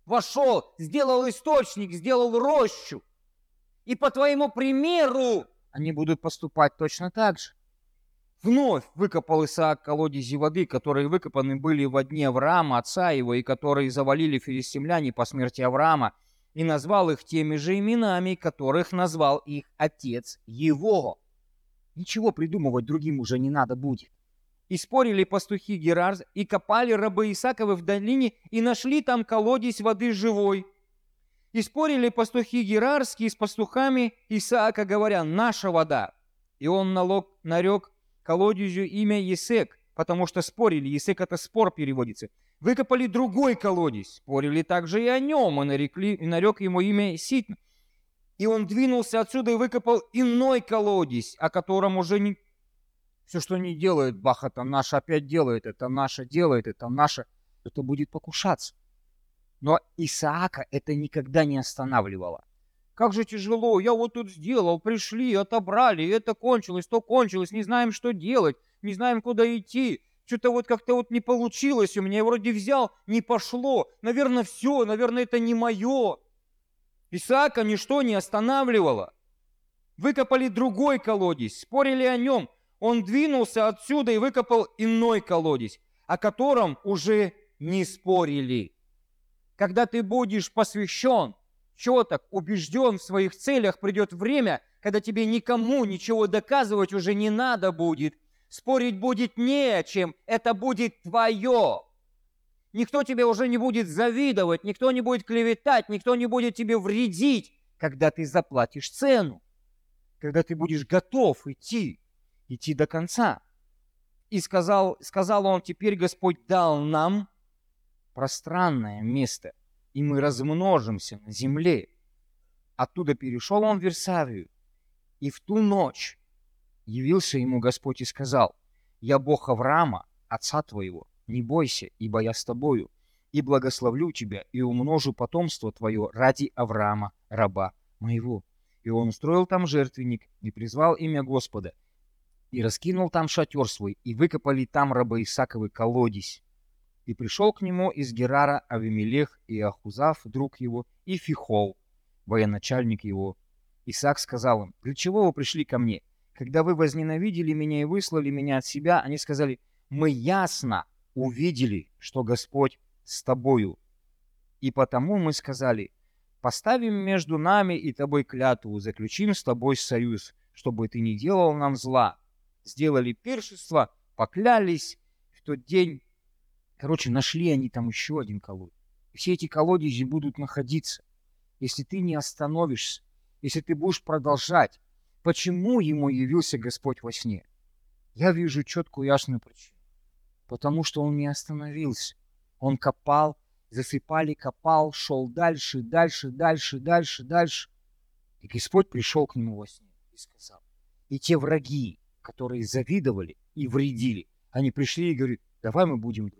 вошел, сделал источник, сделал рощу. И по твоему примеру они будут поступать точно так же. Вновь выкопал Исаак колодези воды, которые выкопаны были в дни Авраама, отца его, и которые завалили филистимляне по смерти Авраама, и назвал их теми же именами, которых назвал их отец его. Ничего придумывать другим уже не надо будет. И спорили пастухи Герарз, и копали рабы Исаковы в долине, и нашли там колодец воды живой. И спорили пастухи Герарские с пастухами Исаака, говоря, «Наша вода». И он налог, нарек колодезю имя Есек, потому что спорили, Есек это спор переводится. Выкопали другой колодец, спорили также и о нем, и, нарекли, и нарек ему имя Ситн. И он двинулся отсюда и выкопал иной колодец, о котором уже не... Все, что не делает Бах, это наше опять делает, это наше делает, это наше, это будет покушаться. Но Исаака это никогда не останавливало. Как же тяжело, я вот тут сделал, пришли, отобрали, это кончилось, то кончилось, не знаем, что делать, не знаем, куда идти. Что-то вот как-то вот не получилось у меня, я вроде взял, не пошло. Наверное, все, наверное, это не мое. Исаака ничто не останавливало. Выкопали другой колодец, спорили о нем. Он двинулся отсюда и выкопал иной колодец, о котором уже не спорили. Когда ты будешь посвящен, четок, убежден в своих целях, придет время, когда тебе никому ничего доказывать уже не надо будет. Спорить будет не о чем, это будет твое. Никто тебе уже не будет завидовать, никто не будет клеветать, никто не будет тебе вредить, когда ты заплатишь цену, когда ты будешь готов идти, идти до конца. И сказал, сказал он, теперь Господь дал нам пространное место, и мы размножимся на земле. Оттуда перешел он в Версавию, и в ту ночь явился ему Господь и сказал, «Я Бог Авраама, отца твоего, не бойся, ибо я с тобою, и благословлю тебя, и умножу потомство твое ради Авраама, раба моего». И он устроил там жертвенник, и призвал имя Господа, и раскинул там шатер свой, и выкопали там рабы Исаковы колодец. И пришел к нему из Герара Авимелех и Ахузав, друг его, и Фихол, военачальник его. Исаак сказал им, «Для чего вы пришли ко мне? Когда вы возненавидели меня и выслали меня от себя, они сказали, мы ясно увидели, что Господь с тобою. И потому мы сказали, поставим между нами и тобой клятву, заключим с тобой союз, чтобы ты не делал нам зла. Сделали пиршество, поклялись, в тот день Короче, нашли они там еще один колодец. Все эти колодези будут находиться. Если ты не остановишься, если ты будешь продолжать, почему ему явился Господь во сне? Я вижу четкую ясную причину. Потому что он не остановился. Он копал, засыпали, копал, шел дальше, дальше, дальше, дальше, дальше. И Господь пришел к нему во сне и сказал. И те враги, которые завидовали и вредили, они пришли и говорят, давай мы будем.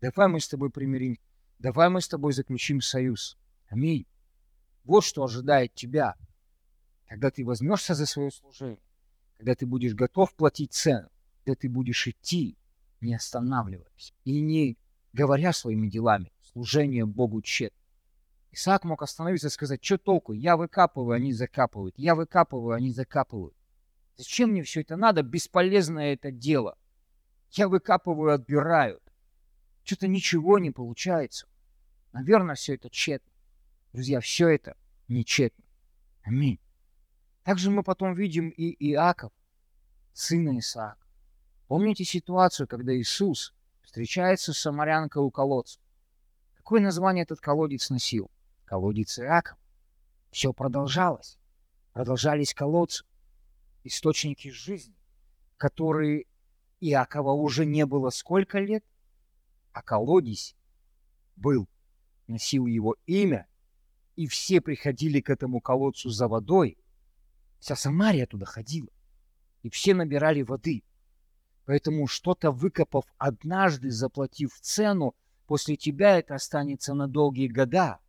Давай мы с тобой примирим. Давай мы с тобой заключим союз. Аминь. Вот что ожидает тебя, когда ты возьмешься за свое служение, когда ты будешь готов платить цену, когда ты будешь идти не останавливаясь и не говоря своими делами, служение Богу тщетно. Исаак мог остановиться и сказать, что толку, я выкапываю, они закапывают, я выкапываю, они закапывают. Зачем мне все это надо, бесполезное это дело. Я выкапываю, отбирают. Что-то ничего не получается. Наверное, все это тщетно. Друзья, все это нечетно. Аминь. Также мы потом видим и Иаков, сына Исаака. Помните ситуацию, когда Иисус встречается с самарянкой у колодца? Какое название этот колодец носил? Колодец Иаков. Все продолжалось. Продолжались колодцы, источники жизни, которые Иакова уже не было сколько лет, а колодец был, носил его имя, и все приходили к этому колодцу за водой. Вся Самария туда ходила, и все набирали воды. Поэтому что-то выкопав однажды, заплатив цену, после тебя это останется на долгие года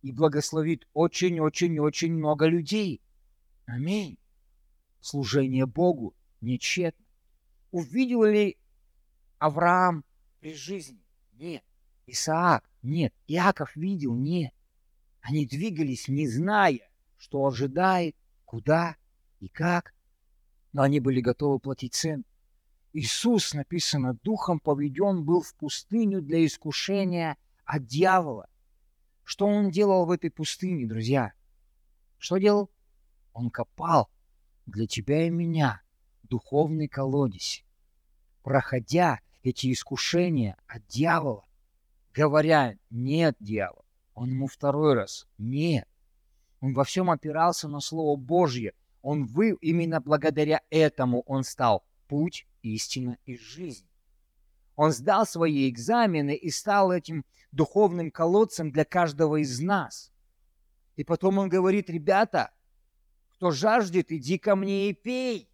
и благословит очень-очень-очень много людей. Аминь. Служение Богу нечетно. Увидел ли Авраам при жизни? Нет. Исаак? Нет. Иаков видел? Нет. Они двигались, не зная, что ожидает, куда и как, но они были готовы платить цену. Иисус, написано, духом поведен был в пустыню для искушения от дьявола. Что он делал в этой пустыне, друзья? Что делал? Он копал для тебя и меня духовный колодец. Проходя эти искушения от дьявола, говоря «нет, дьявол», он ему второй раз «нет». Он во всем опирался на Слово Божье. Он вы, именно благодаря этому он стал путь истина и жизнь. Он сдал свои экзамены и стал этим духовным колодцем для каждого из нас. И потом он говорит, ребята, кто жаждет, иди ко мне и пей.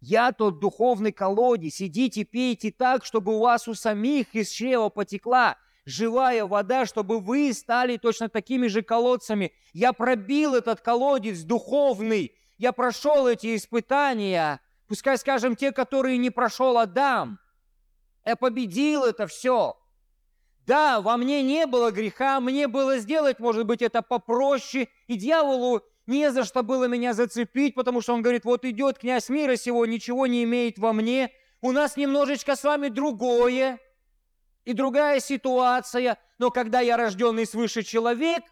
Я тот духовный колодец, идите пейте так, чтобы у вас у самих из чрева потекла живая вода, чтобы вы стали точно такими же колодцами. Я пробил этот колодец духовный, я прошел эти испытания, Пускай, скажем, те, которые не прошел Адам. Я победил это все. Да, во мне не было греха, мне было сделать, может быть, это попроще, и дьяволу не за что было меня зацепить, потому что он говорит, вот идет князь мира сего, ничего не имеет во мне, у нас немножечко с вами другое и другая ситуация, но когда я рожденный свыше человек,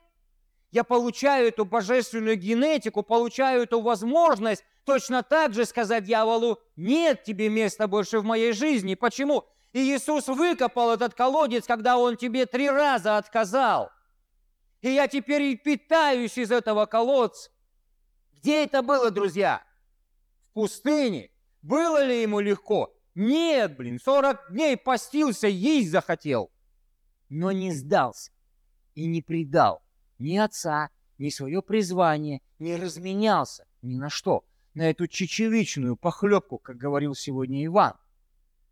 я получаю эту божественную генетику, получаю эту возможность точно так же сказать дьяволу, нет тебе места больше в моей жизни. Почему? И Иисус выкопал этот колодец, когда Он тебе три раза отказал. И я теперь и питаюсь из этого колодца. Где это было, друзья? В пустыне. Было ли ему легко? Нет, блин, 40 дней постился, есть захотел. Но не сдался и не предал ни отца, ни свое призвание, не разменялся ни на что на эту чечевичную похлебку, как говорил сегодня Иван.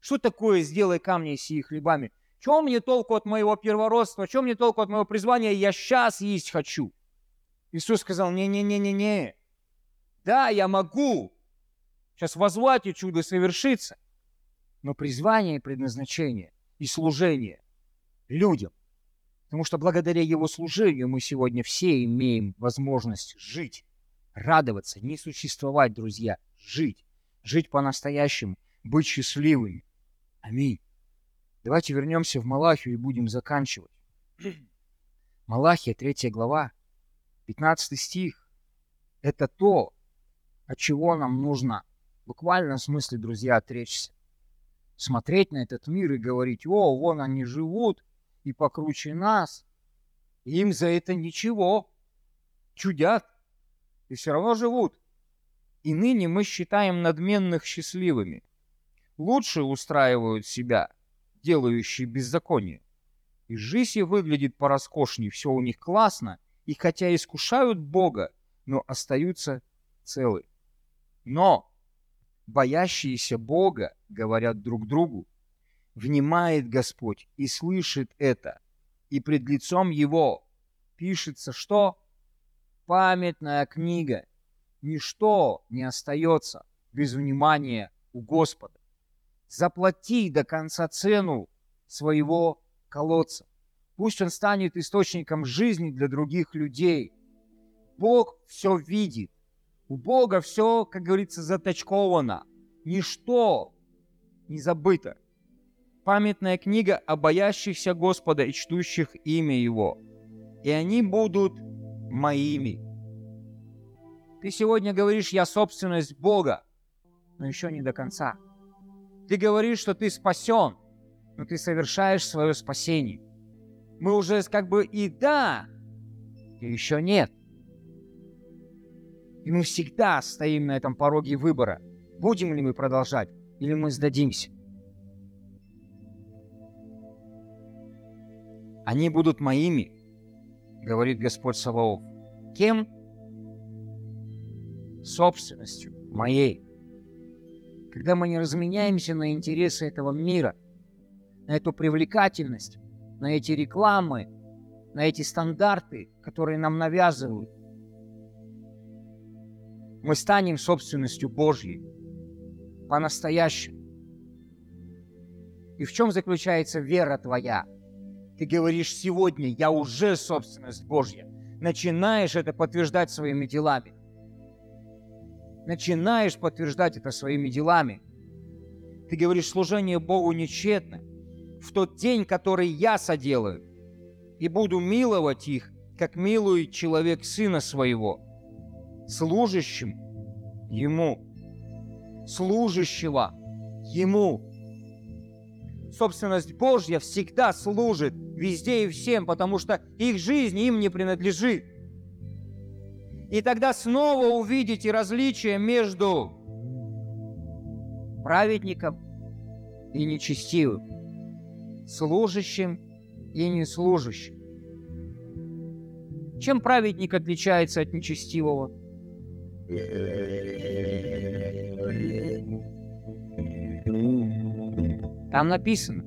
Что такое «сделай камни сии хлебами»? Чем мне толку от моего первородства? Чем мне толку от моего призвания? Я сейчас есть хочу. Иисус сказал, не-не-не-не-не. Да, я могу. Сейчас возвать и чудо совершится. Но призвание и предназначение и служение людям. Потому что благодаря его служению мы сегодня все имеем возможность жить радоваться, не существовать, друзья, жить. Жить по-настоящему, быть счастливыми. Аминь. Давайте вернемся в Малахию и будем заканчивать. Малахия, 3 глава, 15 стих. Это то, от чего нам нужно в буквальном смысле, друзья, отречься. Смотреть на этот мир и говорить, о, вон они живут и покруче нас. Им за это ничего. Чудят и все равно живут. И ныне мы считаем надменных счастливыми. Лучше устраивают себя, делающие беззаконие. И жизнь выглядит пороскошней, все у них классно, и хотя искушают Бога, но остаются целы. Но боящиеся Бога говорят друг другу, внимает Господь и слышит это, и пред лицом Его пишется что? памятная книга. Ничто не остается без внимания у Господа. Заплати до конца цену своего колодца. Пусть он станет источником жизни для других людей. Бог все видит. У Бога все, как говорится, заточковано. Ничто не забыто. Памятная книга о боящихся Господа и чтущих имя Его. И они будут моими. Ты сегодня говоришь, я собственность Бога, но еще не до конца. Ты говоришь, что ты спасен, но ты совершаешь свое спасение. Мы уже как бы и да, и еще нет. И мы всегда стоим на этом пороге выбора. Будем ли мы продолжать, или мы сдадимся. Они будут моими, говорит Господь Саваоф. Кем? Собственностью моей. Когда мы не разменяемся на интересы этого мира, на эту привлекательность, на эти рекламы, на эти стандарты, которые нам навязывают, мы станем собственностью Божьей по-настоящему. И в чем заключается вера твоя? Ты говоришь сегодня, я уже собственность Божья. Начинаешь это подтверждать своими делами. Начинаешь подтверждать это своими делами. Ты говоришь, служение Богу нечетно. В тот день, который я соделаю, и буду миловать их, как милует человек сына своего, служащим ему служащего Ему. Собственность Божья всегда служит везде и всем, потому что их жизнь им не принадлежит. И тогда снова увидите различие между праведником и нечестивым, служащим и неслужащим. Чем праведник отличается от нечестивого? Там написано.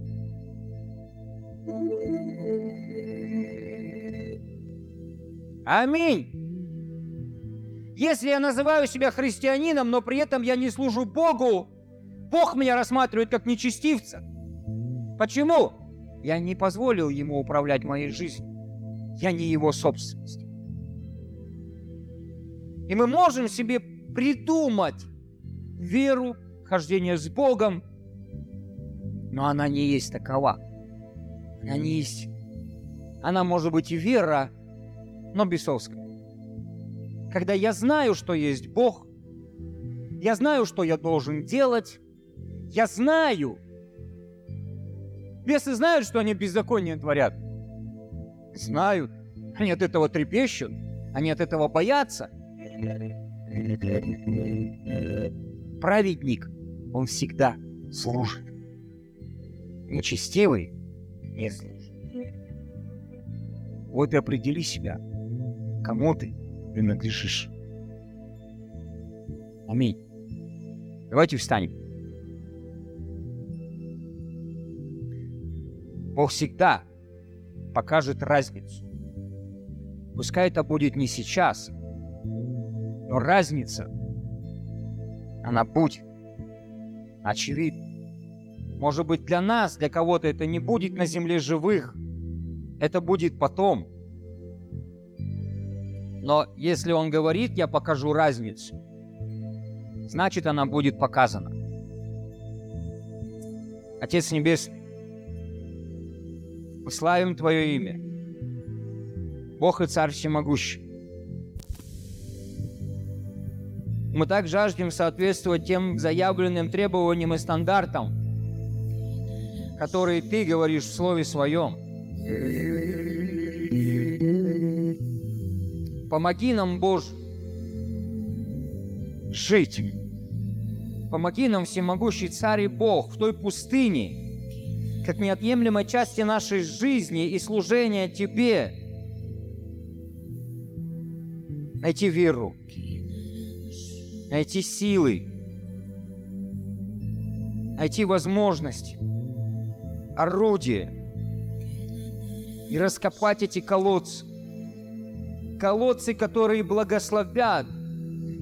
Аминь. Если я называю себя христианином, но при этом я не служу Богу, Бог меня рассматривает как нечестивца. Почему? Я не позволил ему управлять моей жизнью. Я не его собственность. И мы можем себе придумать веру, хождение с Богом, но она не есть такова. Она не есть. Она может быть и вера, но бесовская. Когда я знаю, что есть Бог, я знаю, что я должен делать, я знаю. Бесы знают, что они беззаконие творят. Знают. Они от этого трепещут, они от этого боятся – Праведник, он всегда служит. Нечестивый не служит. Вот и определи себя, кому ты принадлежишь. Аминь. Давайте встанем. Бог всегда покажет разницу. Пускай это будет не сейчас, но разница, она будет. Очевидно. Может быть, для нас, для кого-то это не будет на земле живых. Это будет потом. Но если он говорит, я покажу разницу, значит, она будет показана. Отец Небесный, мы славим Твое имя. Бог и Царь Всемогущий. Мы так жаждем соответствовать тем заявленным требованиям и стандартам, которые Ты говоришь в Слове Своем. Помоги нам, Боже, жить. Помоги нам, всемогущий Царь и Бог, в той пустыне, как неотъемлемой части нашей жизни и служения Тебе, найти веру, найти силы, найти возможность, орудие. И раскопать эти колодцы. Колодцы, которые благословят,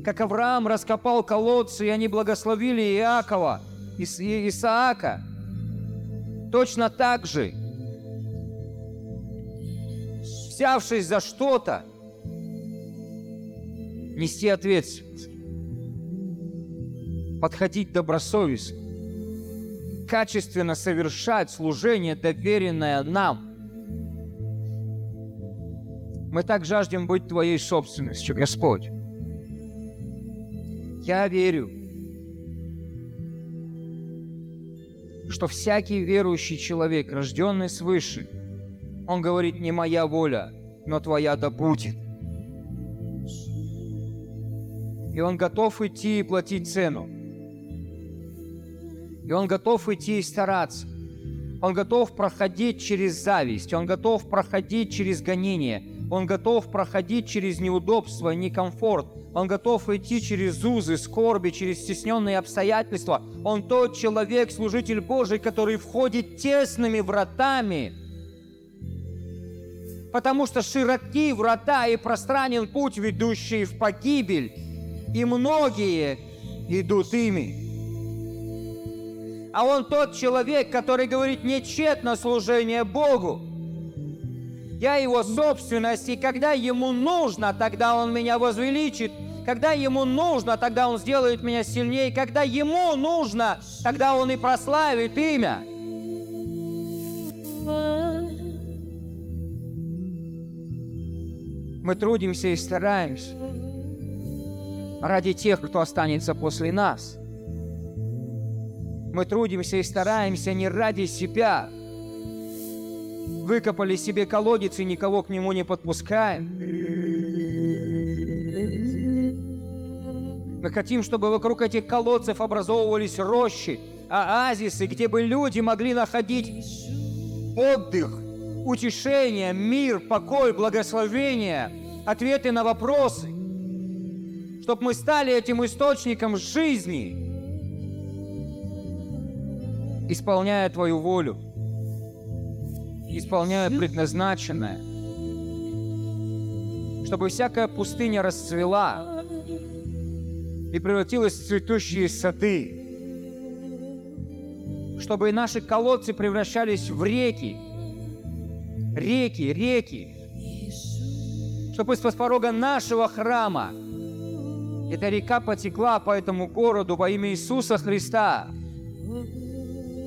как Авраам раскопал колодцы, и они благословили Иакова, Ис- Исаака, точно так же, взявшись за что-то, нести ответственность, подходить добросовестно, качественно совершать служение, доверенное нам. Мы так жаждем быть Твоей собственностью, Господь. Я верю, что всякий верующий человек, рожденный свыше, он говорит, не моя воля, но Твоя да будет. И он готов идти и платить цену. И он готов идти и стараться. Он готов проходить через зависть, он готов проходить через гонение, он готов проходить через неудобства, некомфорт, он готов идти через узы, скорби, через стесненные обстоятельства. Он тот человек, служитель Божий, который входит тесными вратами, потому что широки врата и пространен путь, ведущий в погибель, и многие идут ими. А он тот человек, который говорит, не служение Богу. Я его собственность, и когда ему нужно, тогда он меня возвеличит. Когда ему нужно, тогда он сделает меня сильнее. Когда ему нужно, тогда он и прославит имя. Мы трудимся и стараемся ради тех, кто останется после нас. Мы трудимся и стараемся не ради себя. Выкопали себе колодец и никого к нему не подпускаем. Мы хотим, чтобы вокруг этих колодцев образовывались рощи, оазисы, где бы люди могли находить отдых, утешение, мир, покой, благословение, ответы на вопросы, чтобы мы стали этим источником жизни, исполняя Твою волю, исполняя предназначенное, чтобы всякая пустыня расцвела и превратилась в цветущие сады, чтобы и наши колодцы превращались в реки, реки, реки, чтобы из-под порога нашего храма эта река потекла по этому городу во имя Иисуса Христа.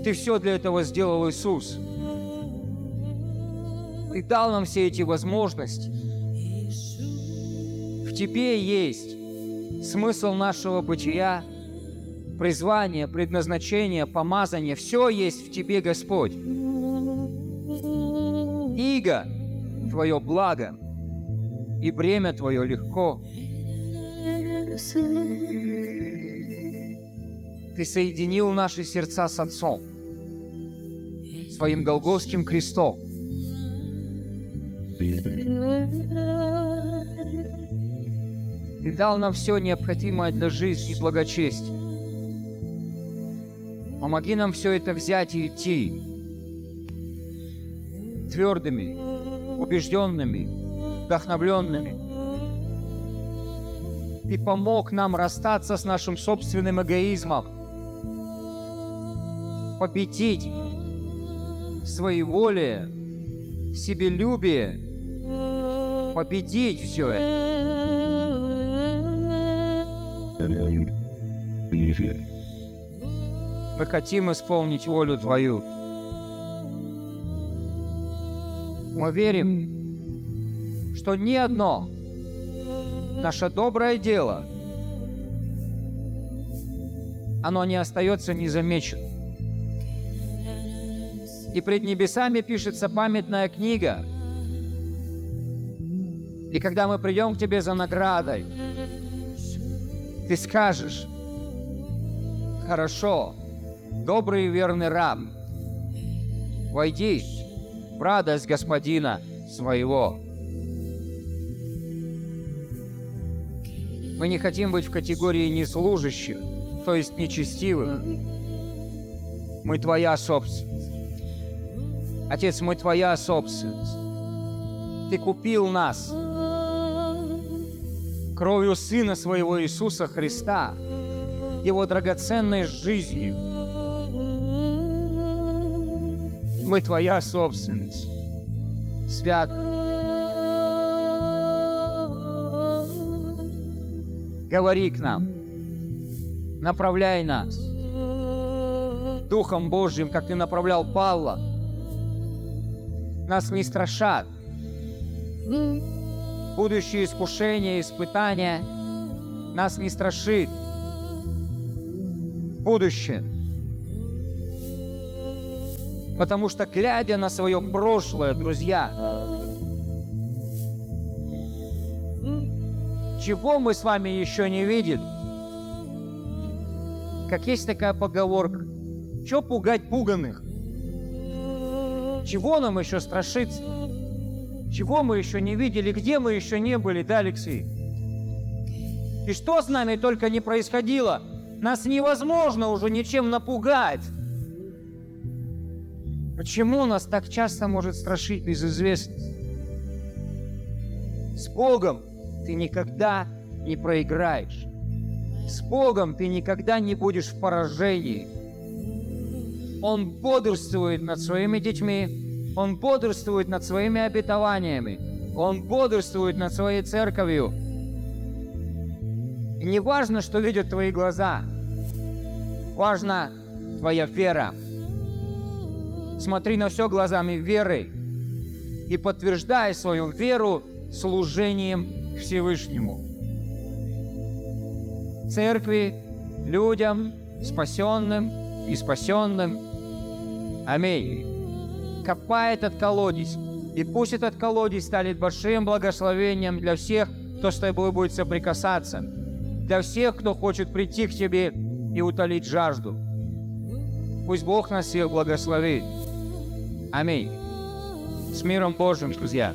Ты все для этого сделал, Иисус. Ты дал нам все эти возможности. В Тебе есть смысл нашего бытия, призвание, предназначение, помазание. Все есть в Тебе, Господь. Иго – Твое благо, и бремя Твое легко. Ты соединил наши сердца с Отцом своим Голгофским крестом. Ты дал нам все необходимое для жизни и благочестия. Помоги нам все это взять и идти твердыми, убежденными, вдохновленными. Ты помог нам расстаться с нашим собственным эгоизмом, победить своеволие, себелюбие, победить все это. Мы хотим исполнить волю Твою. Мы верим, что ни одно наше доброе дело, оно не остается незамеченным. И пред небесами пишется памятная книга. И когда мы придем к Тебе за наградой, Ты скажешь, хорошо, добрый и верный раб, войди в радость Господина своего. Мы не хотим быть в категории неслужащих, то есть нечестивых. Мы Твоя собственность. Отец, мы Твоя собственность. Ты купил нас кровью Сына Своего Иисуса Христа, Его драгоценной жизнью. Мы Твоя собственность. Свят. Говори к нам. Направляй нас. Духом Божьим, как Ты направлял Павла. Нас не страшат. Будущие искушения, испытания нас не страшит. Будущее. Потому что, глядя на свое прошлое, друзья, чего мы с вами еще не видим? Как есть такая поговорка. Че пугать пуганых? Чего нам еще страшиться? Чего мы еще не видели? Где мы еще не были, да, Алексей? И что с нами только не происходило? Нас невозможно уже ничем напугать. Почему нас так часто может страшить безызвестность? С Богом ты никогда не проиграешь. С Богом ты никогда не будешь в поражении. Он бодрствует над своими детьми, Он бодрствует над своими обетованиями, Он бодрствует над своей церковью. И не важно, что видят твои глаза, важна твоя вера. Смотри на все глазами веры и подтверждай свою веру служением Всевышнему. Церкви, людям, спасенным и спасенным. Аминь. Копай этот колодец, и пусть этот колодец станет большим благословением для всех, кто с тобой будет соприкасаться, для всех, кто хочет прийти к тебе и утолить жажду. Пусть Бог нас всех благословит. Аминь. С миром Божьим, друзья.